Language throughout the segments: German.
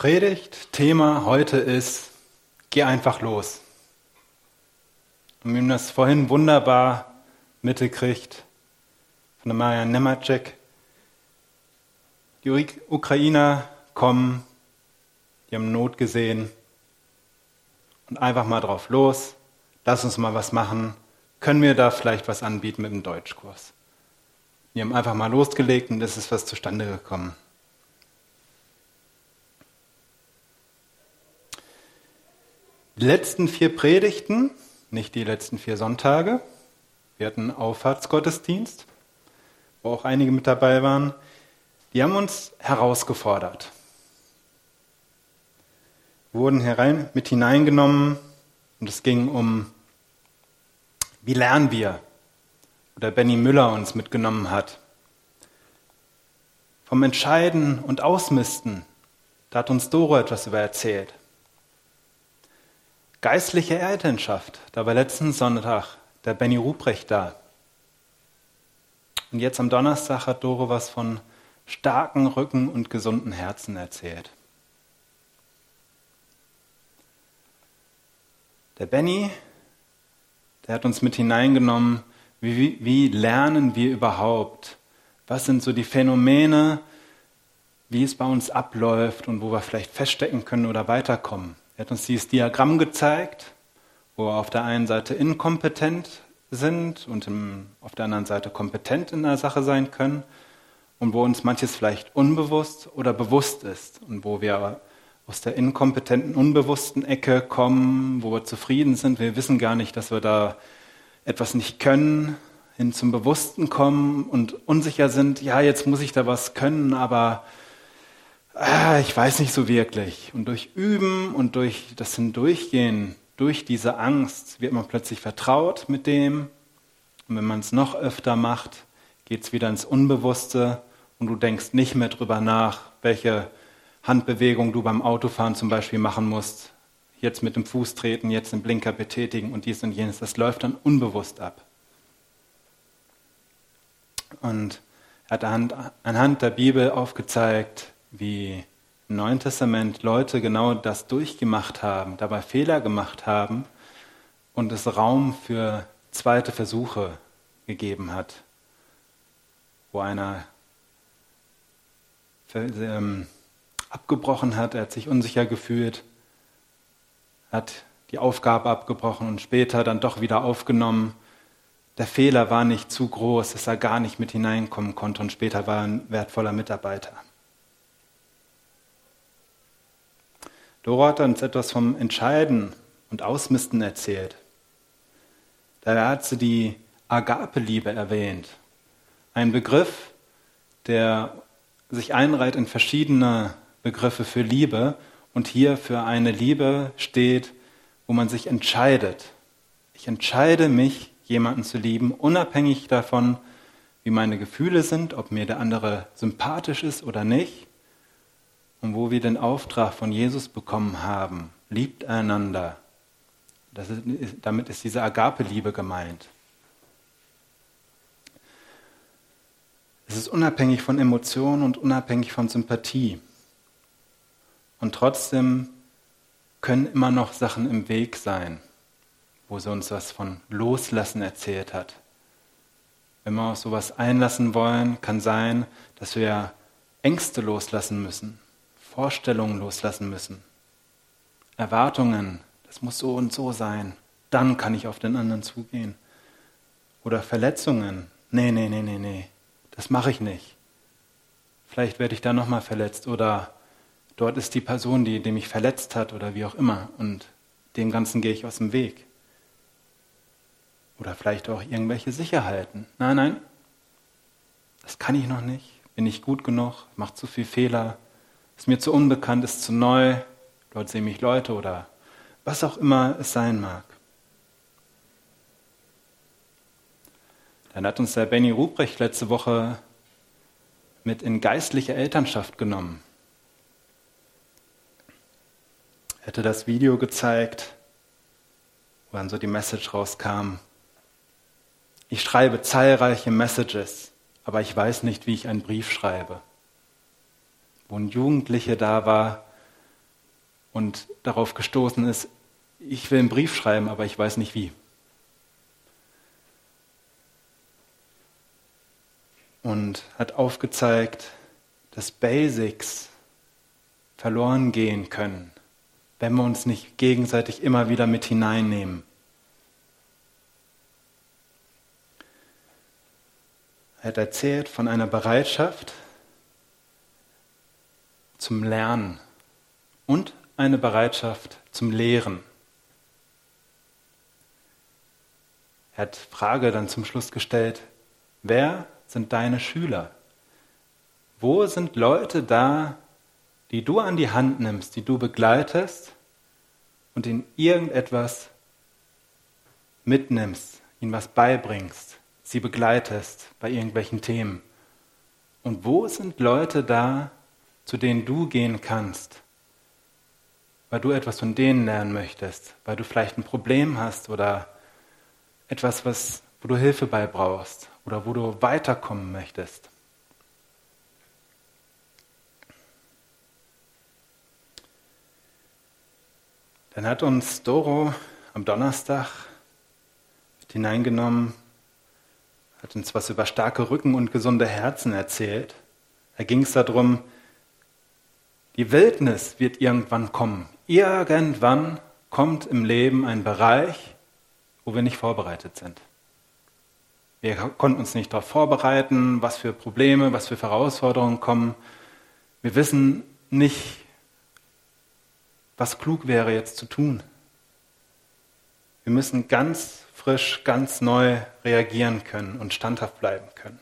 Predigt, Thema heute ist, geh einfach los. Und wir haben das vorhin wunderbar mitgekriegt von der Maja Nemacek. Die Ukrainer kommen, die haben Not gesehen und einfach mal drauf los, lass uns mal was machen, können wir da vielleicht was anbieten mit dem Deutschkurs. Wir haben einfach mal losgelegt und es ist was zustande gekommen. Die letzten vier Predigten, nicht die letzten vier Sonntage, wir hatten Auffahrtsgottesdienst, wo auch einige mit dabei waren, die haben uns herausgefordert, wurden herein, mit hineingenommen und es ging um, wie lernen wir, oder Benny Müller uns mitgenommen hat. Vom Entscheiden und Ausmisten, da hat uns Doro etwas über erzählt. Geistliche Elternschaft, da war letzten Sonntag der Benny Ruprecht da. Und jetzt am Donnerstag hat Doro was von starken Rücken und gesunden Herzen erzählt. Der Benny, der hat uns mit hineingenommen, wie, wie lernen wir überhaupt? Was sind so die Phänomene, wie es bei uns abläuft und wo wir vielleicht feststecken können oder weiterkommen? Er hat uns dieses Diagramm gezeigt, wo wir auf der einen Seite inkompetent sind und im, auf der anderen Seite kompetent in der Sache sein können und wo uns manches vielleicht unbewusst oder bewusst ist und wo wir aus der inkompetenten, unbewussten Ecke kommen, wo wir zufrieden sind. Wir wissen gar nicht, dass wir da etwas nicht können, hin zum Bewussten kommen und unsicher sind, ja, jetzt muss ich da was können, aber ah, ich weiß nicht so wirklich. Und durch Üben und durch das Hindurchgehen, durch diese Angst, wird man plötzlich vertraut mit dem. Und wenn man es noch öfter macht, geht es wieder ins Unbewusste und du denkst nicht mehr drüber nach, welche Handbewegung du beim Autofahren zum Beispiel machen musst. Jetzt mit dem Fuß treten, jetzt den Blinker betätigen und dies und jenes. Das läuft dann unbewusst ab. Und er hat anhand der Bibel aufgezeigt, wie im Neuen Testament Leute genau das durchgemacht haben, dabei Fehler gemacht haben und es Raum für zweite Versuche gegeben hat, wo einer ähm, abgebrochen hat, er hat sich unsicher gefühlt, hat die Aufgabe abgebrochen und später dann doch wieder aufgenommen. Der Fehler war nicht zu groß, dass er gar nicht mit hineinkommen konnte und später war er ein wertvoller Mitarbeiter. Doro hat uns etwas vom Entscheiden und Ausmisten erzählt. Da hat sie die Agape-Liebe erwähnt. Ein Begriff, der sich einreiht in verschiedene Begriffe für Liebe und hier für eine Liebe steht, wo man sich entscheidet. Ich entscheide mich, jemanden zu lieben, unabhängig davon, wie meine Gefühle sind, ob mir der andere sympathisch ist oder nicht und wo wir den Auftrag von Jesus bekommen haben, liebt einander. Ist, damit ist diese Agape-Liebe gemeint. Es ist unabhängig von Emotionen und unabhängig von Sympathie. Und trotzdem können immer noch Sachen im Weg sein, wo sie uns was von Loslassen erzählt hat. Wenn wir auf sowas einlassen wollen, kann sein, dass wir Ängste loslassen müssen, Vorstellungen loslassen müssen. Erwartungen, das muss so und so sein. Dann kann ich auf den anderen zugehen. Oder Verletzungen. Nee, nee, nee, nee, nee. Das mache ich nicht. Vielleicht werde ich da nochmal verletzt. Oder dort ist die Person, die, die mich verletzt hat oder wie auch immer. Und dem Ganzen gehe ich aus dem Weg. Oder vielleicht auch irgendwelche Sicherheiten. Nein, nein, das kann ich noch nicht. Bin ich gut genug? Macht zu viel Fehler? Ist mir zu unbekannt, ist zu neu, dort sehen mich Leute oder was auch immer es sein mag. Dann hat uns der Benny Ruprecht letzte Woche mit in geistliche Elternschaft genommen. Hätte das Video gezeigt, wo dann so die Message rauskam. Ich schreibe zahlreiche Messages, aber ich weiß nicht, wie ich einen Brief schreibe wo ein Jugendlicher da war und darauf gestoßen ist, ich will einen Brief schreiben, aber ich weiß nicht wie. Und hat aufgezeigt, dass Basics verloren gehen können, wenn wir uns nicht gegenseitig immer wieder mit hineinnehmen. Er hat erzählt von einer Bereitschaft zum Lernen und eine Bereitschaft zum Lehren. Er hat Frage dann zum Schluss gestellt, wer sind deine Schüler? Wo sind Leute da, die du an die Hand nimmst, die du begleitest und ihnen irgendetwas mitnimmst, ihnen was beibringst, sie begleitest bei irgendwelchen Themen? Und wo sind Leute da, zu denen du gehen kannst, weil du etwas von denen lernen möchtest, weil du vielleicht ein Problem hast oder etwas, was, wo du Hilfe bei brauchst oder wo du weiterkommen möchtest. Dann hat uns Doro am Donnerstag mit hineingenommen, hat uns was über starke Rücken und gesunde Herzen erzählt. Da ging es darum, die Wildnis wird irgendwann kommen. Irgendwann kommt im Leben ein Bereich, wo wir nicht vorbereitet sind. Wir konnten uns nicht darauf vorbereiten, was für Probleme, was für Herausforderungen kommen. Wir wissen nicht, was klug wäre jetzt zu tun. Wir müssen ganz frisch, ganz neu reagieren können und standhaft bleiben können.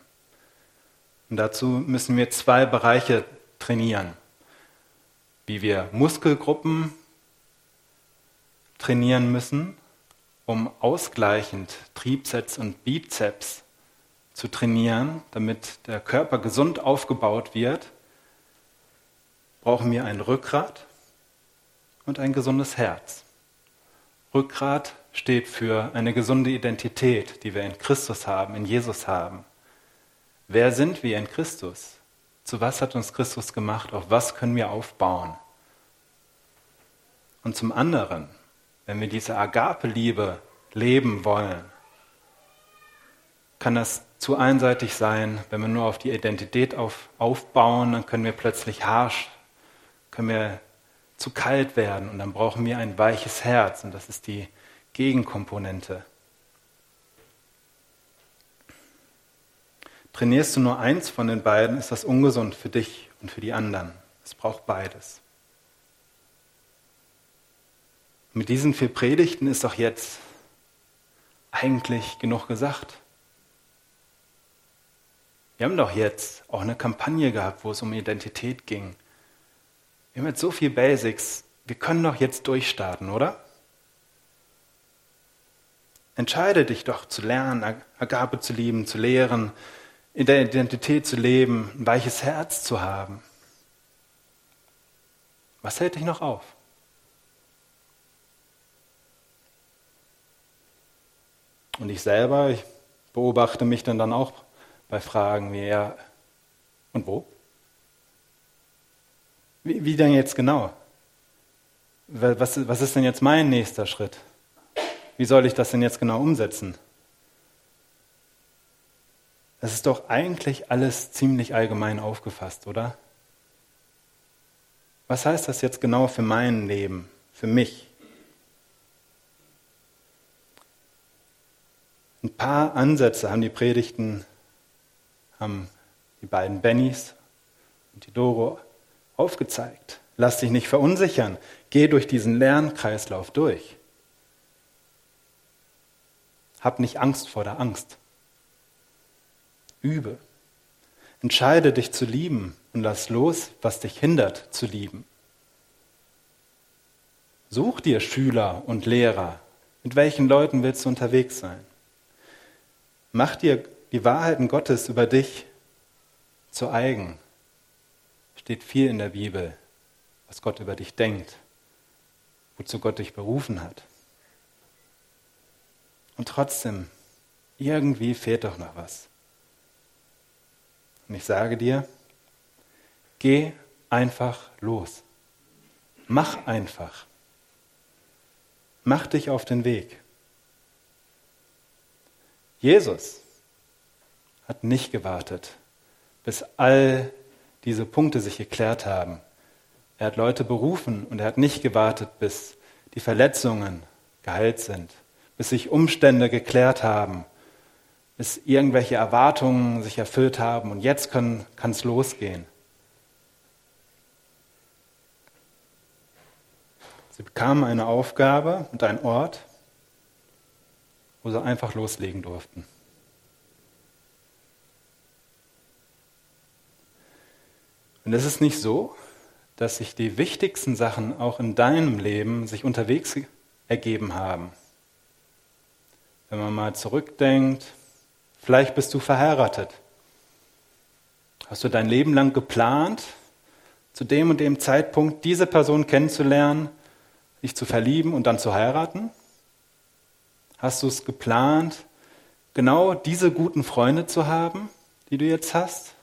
Und dazu müssen wir zwei Bereiche trainieren. Wie wir Muskelgruppen trainieren müssen um ausgleichend Trizeps und Bizeps zu trainieren, damit der Körper gesund aufgebaut wird, brauchen wir ein Rückgrat und ein gesundes Herz. Rückgrat steht für eine gesunde Identität, die wir in Christus haben, in Jesus haben. Wer sind wir in Christus? Zu was hat uns Christus gemacht? Auf was können wir aufbauen? Und zum anderen, wenn wir diese Agape-Liebe leben wollen, kann das zu einseitig sein, wenn wir nur auf die Identität auf, aufbauen, dann können wir plötzlich harsch, können wir zu kalt werden und dann brauchen wir ein weiches Herz und das ist die Gegenkomponente. Trainierst du nur eins von den beiden, ist das ungesund für dich und für die anderen. Es braucht beides. Mit diesen vier Predigten ist doch jetzt eigentlich genug gesagt. Wir haben doch jetzt auch eine Kampagne gehabt, wo es um Identität ging. Wir haben jetzt so viel Basics. Wir können doch jetzt durchstarten, oder? Entscheide dich doch zu lernen, Agape zu lieben, zu lehren, in der Identität zu leben, ein weiches Herz zu haben. Was hält dich noch auf? Und ich selber, ich beobachte mich dann, dann auch bei Fragen wie, ja, und wo? Wie, wie denn jetzt genau? Was, was ist denn jetzt mein nächster Schritt? Wie soll ich das denn jetzt genau umsetzen? Das ist doch eigentlich alles ziemlich allgemein aufgefasst, oder? Was heißt das jetzt genau für mein Leben, für mich? Ein paar Ansätze haben die Predigten, haben die beiden Bennys und die Doro aufgezeigt. Lass dich nicht verunsichern. Geh durch diesen Lernkreislauf durch. Hab nicht Angst vor der Angst. Übe. Entscheide dich zu lieben und lass los, was dich hindert zu lieben. Such dir Schüler und Lehrer. Mit welchen Leuten willst du unterwegs sein? Mach dir die Wahrheiten Gottes über dich zu eigen. Steht viel in der Bibel, was Gott über dich denkt, wozu Gott dich berufen hat. Und trotzdem, irgendwie fehlt doch noch was. Und ich sage dir, geh einfach los. Mach einfach. Mach dich auf den Weg. Jesus hat nicht gewartet, bis all diese Punkte sich geklärt haben. Er hat Leute berufen und er hat nicht gewartet, bis die Verletzungen geheilt sind, bis sich Umstände geklärt haben, bis irgendwelche Erwartungen sich erfüllt haben und jetzt kann es losgehen. Sie bekamen eine Aufgabe und einen Ort, wo sie einfach loslegen durften. Und es ist nicht so, dass sich die wichtigsten Sachen auch in deinem Leben sich unterwegs ergeben haben. Wenn man mal zurückdenkt, vielleicht bist du verheiratet. Hast du dein Leben lang geplant, zu dem und dem Zeitpunkt diese Person kennenzulernen, dich zu verlieben und dann zu heiraten? Hast du es geplant, genau diese guten Freunde zu haben, die du jetzt hast?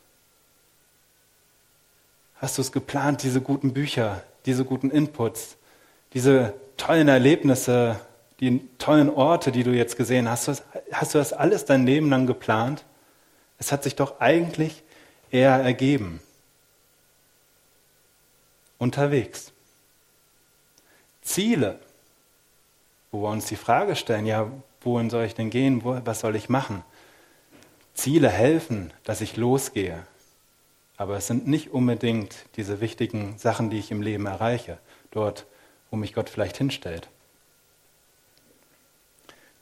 Hast du es geplant, diese guten Bücher, diese guten Inputs, diese tollen Erlebnisse, die tollen Orte, die du jetzt gesehen hast, hast du das alles dein Leben lang geplant? Es hat sich doch eigentlich eher ergeben. Unterwegs. Ziele, wo wir uns die Frage stellen, ja, wohin soll ich denn gehen, wo, was soll ich machen? Ziele helfen, dass ich losgehe, aber es sind nicht unbedingt diese wichtigen Sachen, die ich im Leben erreiche, dort, wo mich Gott vielleicht hinstellt.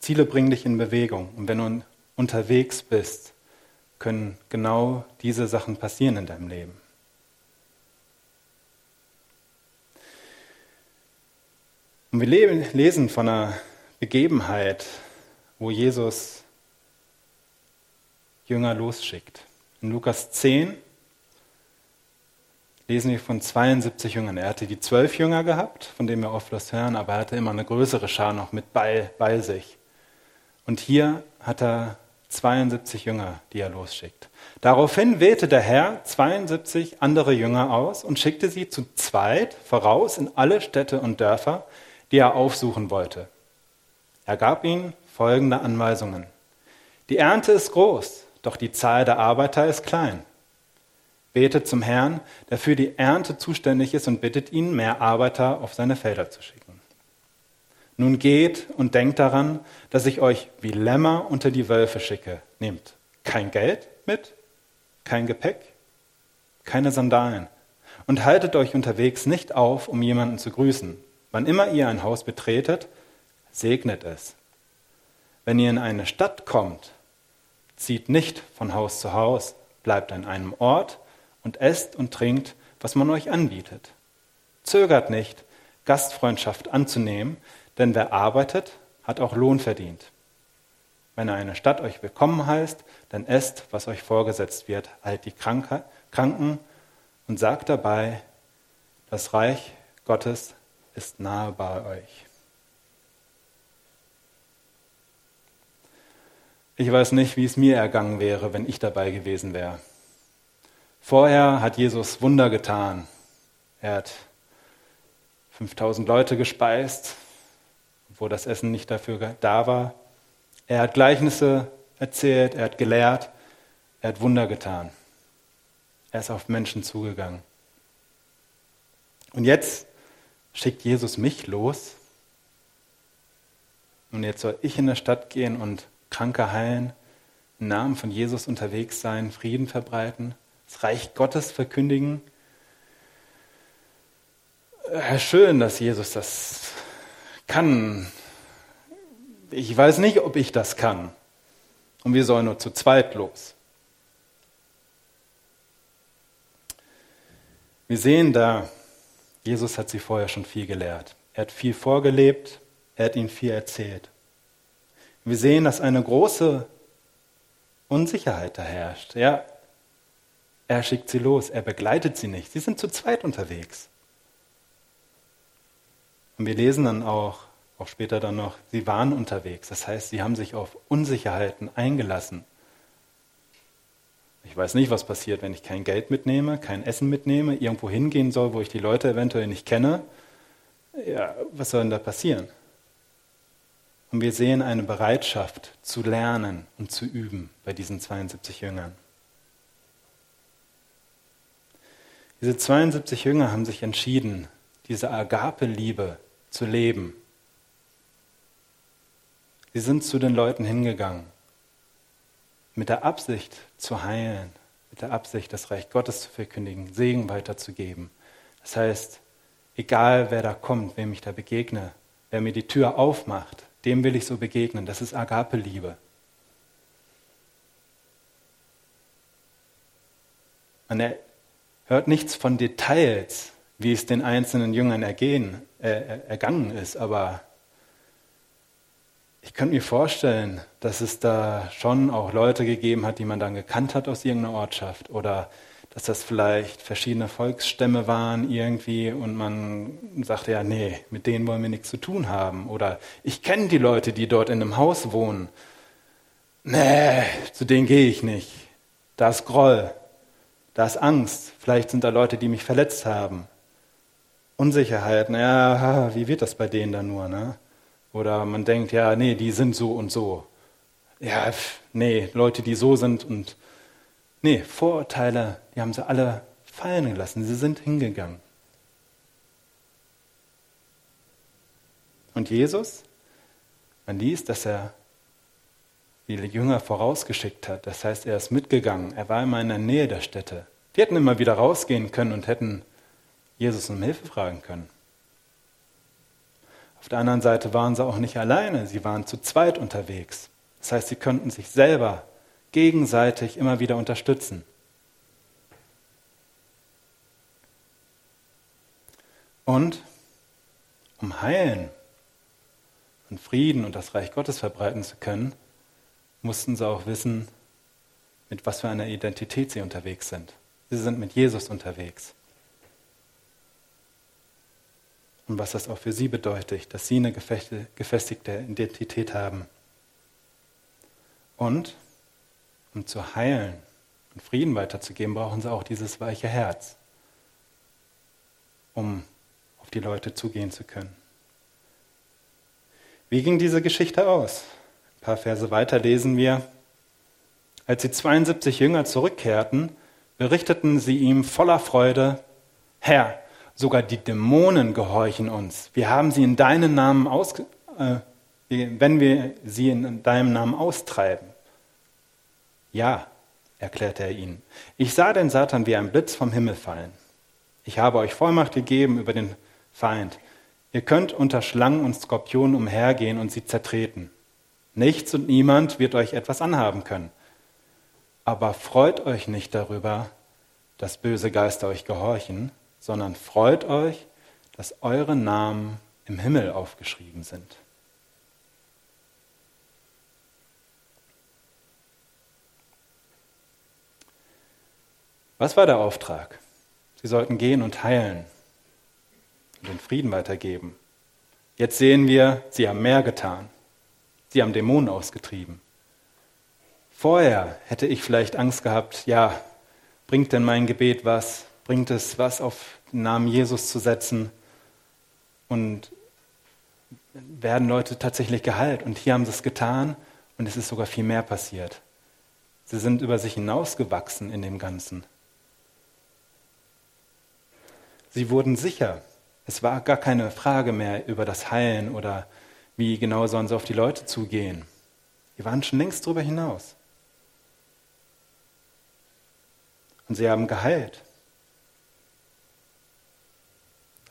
Ziele bringen dich in Bewegung. Und wenn du unterwegs bist, können genau diese Sachen passieren in deinem Leben. Und wir lesen von einer Begebenheit, wo Jesus Jünger losschickt. In Lukas 10 lesen wir von 72 Jüngern. Er hatte die zwölf Jünger gehabt, von denen wir oft was hören, aber er hatte immer eine größere Schar noch mit bei, bei sich. Und hier hat er 72 Jünger, die er losschickt. Daraufhin wählte der Herr 72 andere Jünger aus und schickte sie zu zweit voraus in alle Städte und Dörfer, die er aufsuchen wollte. Er gab ihnen folgende Anweisungen. Die Ernte ist groß, doch die Zahl der Arbeiter ist klein. Betet zum Herrn, der für die Ernte zuständig ist und bittet ihn, mehr Arbeiter auf seine Felder zu schicken. Nun geht und denkt daran, dass ich euch wie Lämmer unter die Wölfe schicke. Nehmt kein Geld mit, kein Gepäck, keine Sandalen und haltet euch unterwegs nicht auf, um jemanden zu grüßen. Wann immer ihr ein Haus betretet, segnet es. Wenn ihr in eine Stadt kommt, zieht nicht von Haus zu Haus, bleibt an einem Ort, und esst und trinkt, was man euch anbietet. Zögert nicht, Gastfreundschaft anzunehmen, denn wer arbeitet, hat auch Lohn verdient. Wenn eine Stadt euch willkommen heißt, dann esst, was euch vorgesetzt wird, heilt die Kranken und sagt dabei, das Reich Gottes ist nahe bei euch. Ich weiß nicht, wie es mir ergangen wäre, wenn ich dabei gewesen wäre. Vorher hat Jesus Wunder getan. Er hat 5000 Leute gespeist, wo das Essen nicht dafür da war. Er hat Gleichnisse erzählt, er hat gelehrt, er hat Wunder getan. Er ist auf Menschen zugegangen. Und jetzt schickt Jesus mich los. Und jetzt soll ich in der Stadt gehen und Kranke heilen, im Namen von Jesus unterwegs sein, Frieden verbreiten das Reich Gottes verkündigen. Herr, schön, dass Jesus das kann. Ich weiß nicht, ob ich das kann. Und wir sollen nur zu zweit los. Wir sehen da, Jesus hat sie vorher schon viel gelehrt. Er hat viel vorgelebt, er hat ihnen viel erzählt. Wir sehen, dass eine große Unsicherheit da herrscht. Ja, er schickt sie los, er begleitet sie nicht. Sie sind zu zweit unterwegs. Und wir lesen dann auch, auch später dann noch, sie waren unterwegs. Das heißt, sie haben sich auf Unsicherheiten eingelassen. Ich weiß nicht, was passiert, wenn ich kein Geld mitnehme, kein Essen mitnehme, irgendwo hingehen soll, wo ich die Leute eventuell nicht kenne. ja, was soll denn da passieren? Und wir sehen eine Bereitschaft zu lernen und zu üben bei diesen 72 Jüngern. Diese 72 Jünger haben sich entschieden, diese Agape-Liebe zu leben. Sie sind zu den Leuten hingegangen, mit der Absicht zu heilen, mit der Absicht, das Reich Gottes zu verkündigen, Segen weiterzugeben. Das heißt, egal wer da kommt, wem ich da begegne, wer mir die Tür aufmacht, dem will ich so begegnen. Das ist Agape-Liebe. Man hört nichts von Details, wie es den einzelnen Jüngern ergehen, äh, ergangen ist, aber ich könnte mir vorstellen, dass es da schon auch Leute gegeben hat, die man dann gekannt hat aus irgendeiner Ortschaft oder dass das vielleicht verschiedene Volksstämme waren irgendwie und man sagte ja, nee, mit denen wollen wir nichts zu tun haben. Oder ich kenne die Leute, die dort in einem Haus wohnen. Nee, zu denen gehe ich nicht. Da ist Groll, da ist Angst. Vielleicht sind da Leute, die mich verletzt haben. Unsicherheit, naja, wie wird das bei denen dann nur? Ne? Oder man denkt, ja, nee, die sind so und so. Ja, nee, Leute, die so sind und Nee, Vorurteile, die haben sie alle fallen gelassen. Sie sind hingegangen. Und Jesus, man liest, dass er die Jünger vorausgeschickt hat. Das heißt, er ist mitgegangen. Er war immer in der Nähe der Städte. Die hätten immer wieder rausgehen können und hätten Jesus um Hilfe fragen können. Auf der anderen Seite waren sie auch nicht alleine. Sie waren zu zweit unterwegs. Das heißt, sie könnten sich selber gegenseitig immer wieder unterstützen. Und um heilen und Frieden und das Reich Gottes verbreiten zu können, mussten sie auch wissen, mit was für einer Identität sie unterwegs sind. Sie sind mit Jesus unterwegs. Und was das auch für sie bedeutet, dass sie eine gefestigte Identität haben. Und um zu heilen und Frieden weiterzugeben, brauchen sie auch dieses weiche Herz, um auf die Leute zugehen zu können. Wie ging diese Geschichte aus? Ein paar Verse weiter lesen wir. Als die 72 Jünger zurückkehrten, berichteten sie ihm voller Freude, Herr, sogar die Dämonen gehorchen uns. Wir haben sie in deinem Namen aus, äh, wenn wir sie in deinem Namen austreiben. Ja, erklärte er ihnen, ich sah den Satan wie ein Blitz vom Himmel fallen. Ich habe euch Vollmacht gegeben über den Feind. Ihr könnt unter Schlangen und Skorpionen umhergehen und sie zertreten. Nichts und niemand wird euch etwas anhaben können. Aber freut euch nicht darüber, dass böse Geister euch gehorchen, sondern freut euch, dass eure Namen im Himmel aufgeschrieben sind. Was war der Auftrag? Sie sollten gehen und heilen und den Frieden weitergeben. Jetzt sehen wir, sie haben mehr getan. Sie haben Dämonen ausgetrieben. Vorher hätte ich vielleicht Angst gehabt, ja, bringt denn mein Gebet was? Bringt es was auf den Namen Jesus zu setzen? Und werden Leute tatsächlich geheilt? Und hier haben sie es getan und es ist sogar viel mehr passiert. Sie sind über sich hinausgewachsen in dem Ganzen. Sie wurden sicher. Es war gar keine Frage mehr über das Heilen oder wie genau sollen sie auf die Leute zugehen. Die waren schon längst darüber hinaus. Und sie haben geheilt.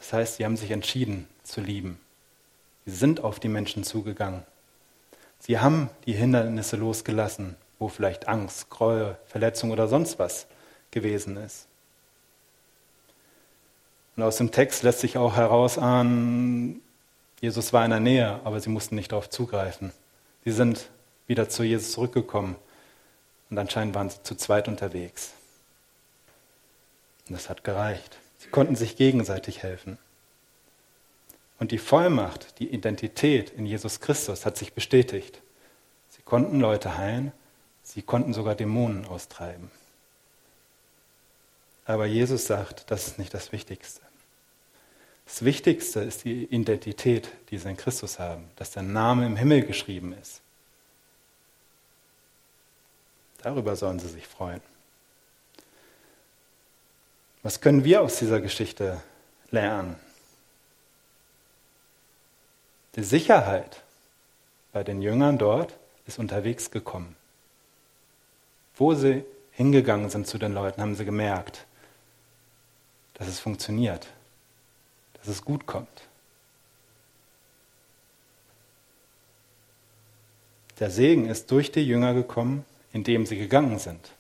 Das heißt, sie haben sich entschieden zu lieben. Sie sind auf die Menschen zugegangen. Sie haben die Hindernisse losgelassen, wo vielleicht Angst, Groll, Verletzung oder sonst was gewesen ist. Und aus dem Text lässt sich auch herausahnen, Jesus war in der Nähe, aber sie mussten nicht darauf zugreifen. Sie sind wieder zu Jesus zurückgekommen und anscheinend waren sie zu zweit unterwegs. Und das hat gereicht. Sie konnten sich gegenseitig helfen. Und die Vollmacht, die Identität in Jesus Christus hat sich bestätigt. Sie konnten Leute heilen, sie konnten sogar Dämonen austreiben. Aber Jesus sagt, das ist nicht das Wichtigste. Das Wichtigste ist die Identität, die sie in Christus haben, dass der Name im Himmel geschrieben ist. Darüber sollen sie sich freuen. Was können wir aus dieser Geschichte lernen? Die Sicherheit bei den Jüngern dort ist unterwegs gekommen. Wo sie hingegangen sind zu den Leuten, haben sie gemerkt, dass es funktioniert, dass es gut kommt. Der Segen ist durch die Jünger gekommen, indem sie gegangen sind.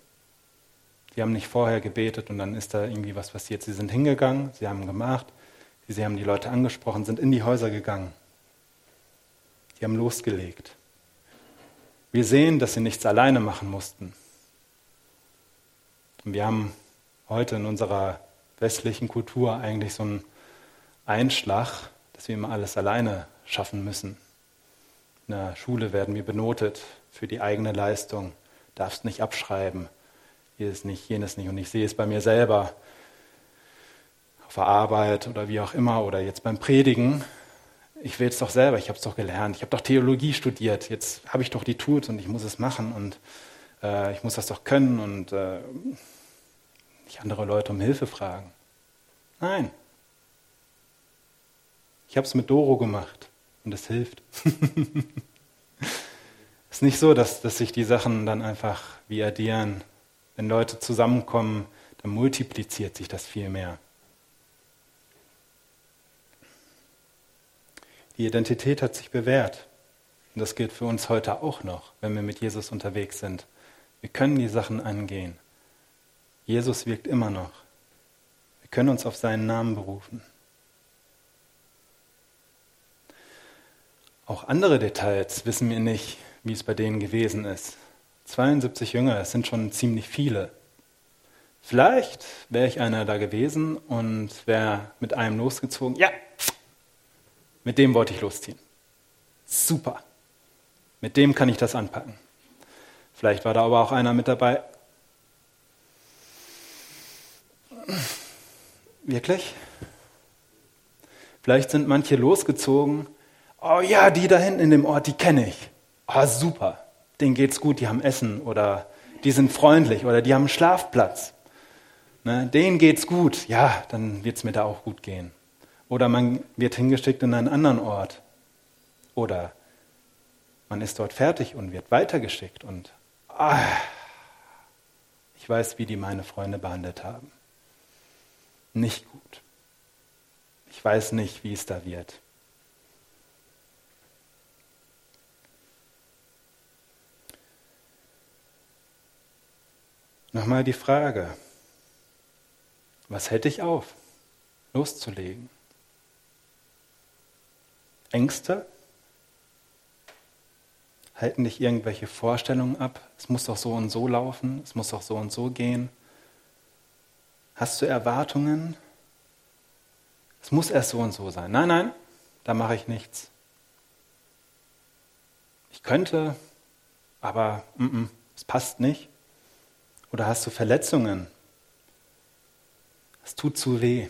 Sie haben nicht vorher gebetet und dann ist da irgendwie was passiert. Sie sind hingegangen, sie haben gemacht, sie haben die Leute angesprochen, sind in die Häuser gegangen. Sie haben losgelegt. Wir sehen, dass sie nichts alleine machen mussten. Und wir haben heute in unserer westlichen Kultur eigentlich so einen Einschlag, dass wir immer alles alleine schaffen müssen. In der Schule werden wir benotet für die eigene Leistung, darfst nicht abschreiben, jenes nicht, jenes nicht. Und ich sehe es bei mir selber auf der Arbeit oder wie auch immer oder jetzt beim Predigen. Ich will es doch selber, ich habe es doch gelernt, ich habe doch Theologie studiert, jetzt habe ich doch die Tools und ich muss es machen und äh, ich muss das doch können und äh, nicht andere Leute um Hilfe fragen. Nein. Ich habe es mit Doro gemacht und es hilft. Es ist nicht so, dass, dass sich die Sachen dann einfach wie addieren. Wenn Leute zusammenkommen, dann multipliziert sich das viel mehr. Die Identität hat sich bewährt. Und das gilt für uns heute auch noch, wenn wir mit Jesus unterwegs sind. Wir können die Sachen angehen. Jesus wirkt immer noch. Wir können uns auf seinen Namen berufen. Auch andere Details wissen wir nicht, wie es bei denen gewesen ist. 72 Jünger, es sind schon ziemlich viele. Vielleicht wäre ich einer da gewesen und wäre mit einem losgezogen. Ja, mit dem wollte ich losziehen. Super. Mit dem kann ich das anpacken. Vielleicht war da aber auch einer mit dabei. Wirklich? Vielleicht sind manche losgezogen. Oh ja, die da hinten in dem Ort, die kenne ich. Oh, super. Denen geht's gut, die haben Essen oder die sind freundlich oder die haben einen Schlafplatz. Ne, denen geht's gut. Ja, dann wird's mir da auch gut gehen. Oder man wird hingeschickt in einen anderen Ort. Oder man ist dort fertig und wird weitergeschickt und ah, ich weiß, wie die meine Freunde behandelt haben nicht gut. Ich weiß nicht, wie es da wird. Nochmal die Frage, was hält dich auf, loszulegen? Ängste? Halten dich irgendwelche Vorstellungen ab? Es muss doch so und so laufen, es muss doch so und so gehen. Hast du Erwartungen? Es muss erst so und so sein. Nein, nein, da mache ich nichts. Ich könnte, aber mm -mm, es passt nicht. Oder hast du Verletzungen? Es tut zu weh.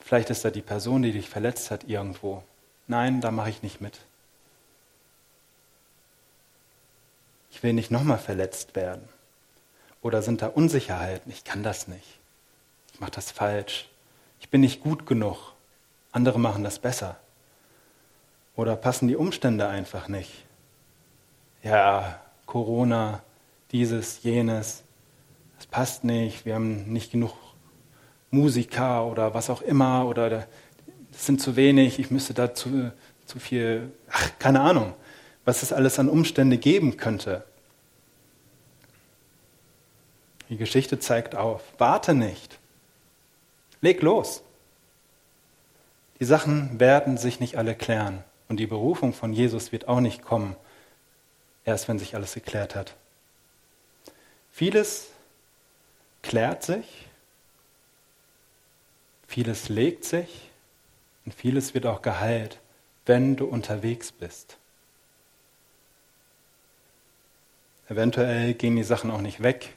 Vielleicht ist da die Person, die dich verletzt hat, irgendwo. Nein, da mache ich nicht mit. Ich will nicht nochmal verletzt werden. Oder sind da Unsicherheiten? Ich kann das nicht. Ich mache das falsch. Ich bin nicht gut genug. Andere machen das besser. Oder passen die Umstände einfach nicht? Ja, Corona, dieses, jenes, das passt nicht. Wir haben nicht genug Musiker oder was auch immer. Oder es sind zu wenig. Ich müsste da zu, zu viel, ach, keine Ahnung, was es alles an Umstände geben könnte. Die Geschichte zeigt auf, warte nicht. Leg los. Die Sachen werden sich nicht alle klären und die Berufung von Jesus wird auch nicht kommen, erst wenn sich alles geklärt hat. Vieles klärt sich, vieles legt sich und vieles wird auch geheilt, wenn du unterwegs bist. Eventuell gehen die Sachen auch nicht weg,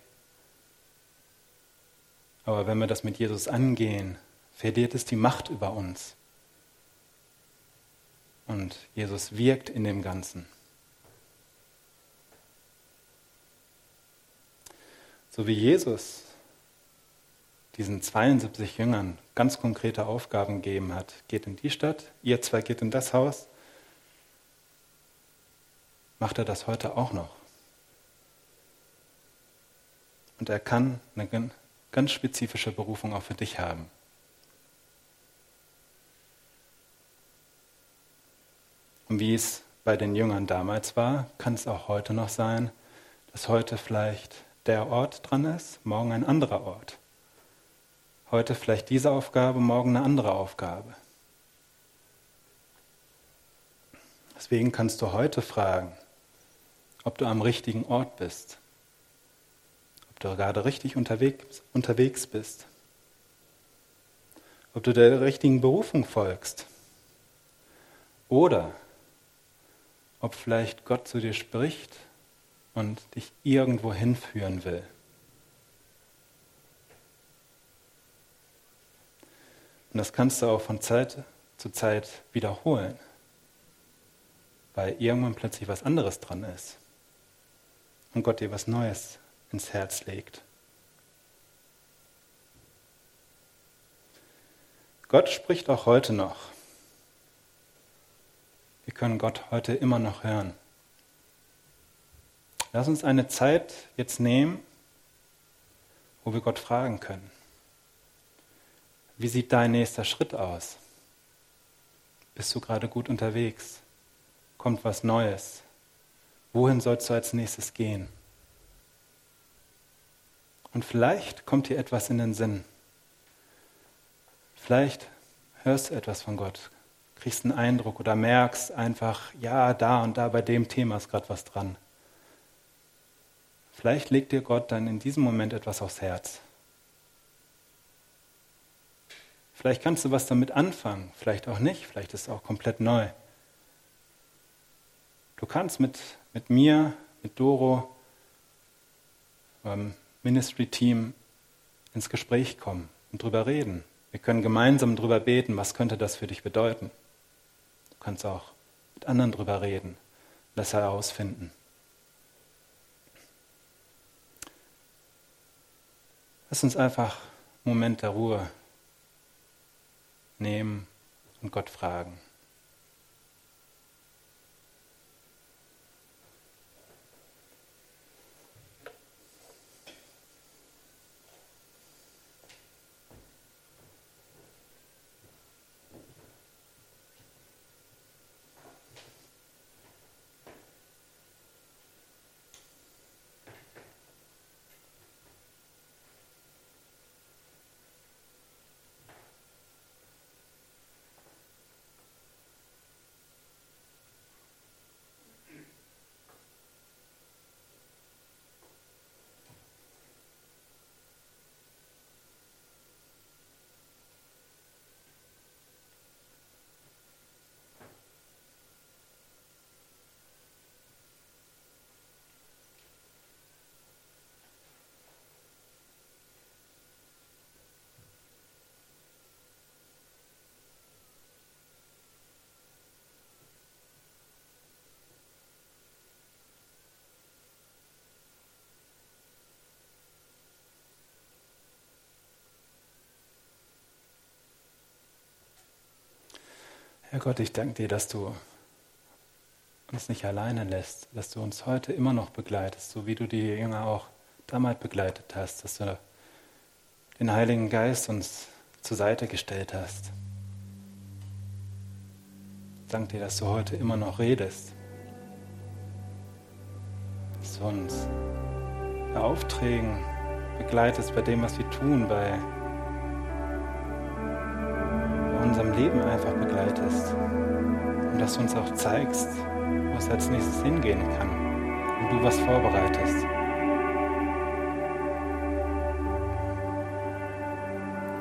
aber wenn wir das mit Jesus angehen, verliert es die Macht über uns. Und Jesus wirkt in dem Ganzen. So wie Jesus diesen 72 Jüngern ganz konkrete Aufgaben gegeben hat. Geht in die Stadt, ihr zwei geht in das Haus. Macht er das heute auch noch. Und er kann eine ganz spezifische Berufung auch für dich haben. Und wie es bei den Jüngern damals war, kann es auch heute noch sein, dass heute vielleicht der Ort dran ist, morgen ein anderer Ort. Heute vielleicht diese Aufgabe, morgen eine andere Aufgabe. Deswegen kannst du heute fragen, ob du am richtigen Ort bist, ob du gerade richtig unterwegs, unterwegs bist, ob du der richtigen Berufung folgst oder ob vielleicht Gott zu dir spricht und dich irgendwo hinführen will. Und das kannst du auch von Zeit zu Zeit wiederholen, weil irgendwann plötzlich was anderes dran ist und Gott dir was Neues ins Herz legt. Gott spricht auch heute noch. Wir können Gott heute immer noch hören. Lass uns eine Zeit jetzt nehmen, wo wir Gott fragen können. Wie sieht dein nächster Schritt aus? Bist du gerade gut unterwegs? Kommt was Neues? Wohin sollst du als nächstes gehen? Und vielleicht kommt dir etwas in den Sinn. Vielleicht hörst du etwas von Gott, kriegst einen Eindruck oder merkst einfach, ja, da und da bei dem Thema ist gerade was dran. Vielleicht legt dir Gott dann in diesem Moment etwas aufs Herz. Vielleicht kannst du was damit anfangen, vielleicht auch nicht, vielleicht ist es auch komplett neu. Du kannst mit, mit mir, mit Doro, beim Ministry-Team ins Gespräch kommen und drüber reden. Wir können gemeinsam drüber beten, was könnte das für dich bedeuten. Du kannst auch mit anderen drüber reden, das herausfinden. Lass uns einfach einen Moment der Ruhe nehmen und Gott fragen. Herr Gott, ich danke dir, dass du uns nicht alleine lässt, dass du uns heute immer noch begleitest, so wie du die Jünger auch damals begleitet hast, dass du den Heiligen Geist uns zur Seite gestellt hast. Ich danke dir, dass du heute immer noch redest, dass du uns bei Aufträgen begleitest, bei dem, was wir tun, bei unserem Leben einfach begleitest und dass du uns auch zeigst, wo es als nächstes hingehen kann und du was vorbereitest.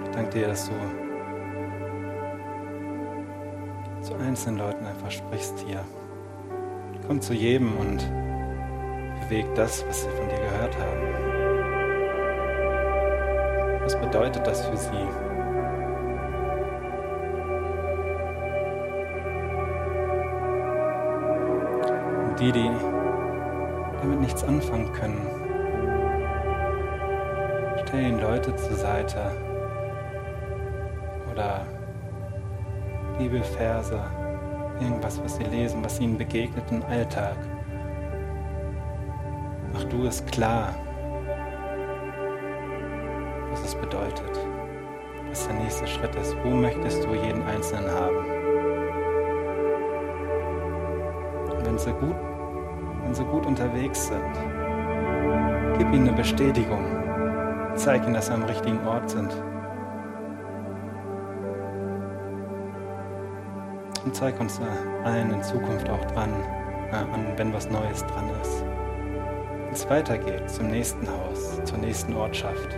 Ich danke dir, dass du zu einzelnen Leuten einfach sprichst hier. Komm zu jedem und bewegt das, was sie von dir gehört haben. Was bedeutet das für sie? Die, die damit nichts anfangen können, stell ihnen Leute zur Seite oder Bibelverse, irgendwas, was sie lesen, was ihnen begegnet im Alltag. Mach du es klar, was es bedeutet, was der nächste Schritt ist. Wo möchtest du jeden Einzelnen haben? Und wenn sie gut, wenn sie gut unterwegs sind, gib ihnen eine Bestätigung. Zeig ihnen, dass sie am richtigen Ort sind. Und zeig uns allen in Zukunft auch dran, an, wenn was Neues dran ist. Wenn es weitergeht zum nächsten Haus, zur nächsten Ortschaft.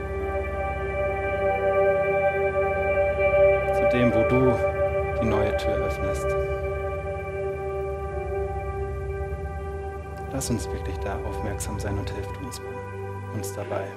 Zu dem, wo du die neue Tür öffnest. Lass uns wirklich da aufmerksam sein und hilf uns, uns dabei.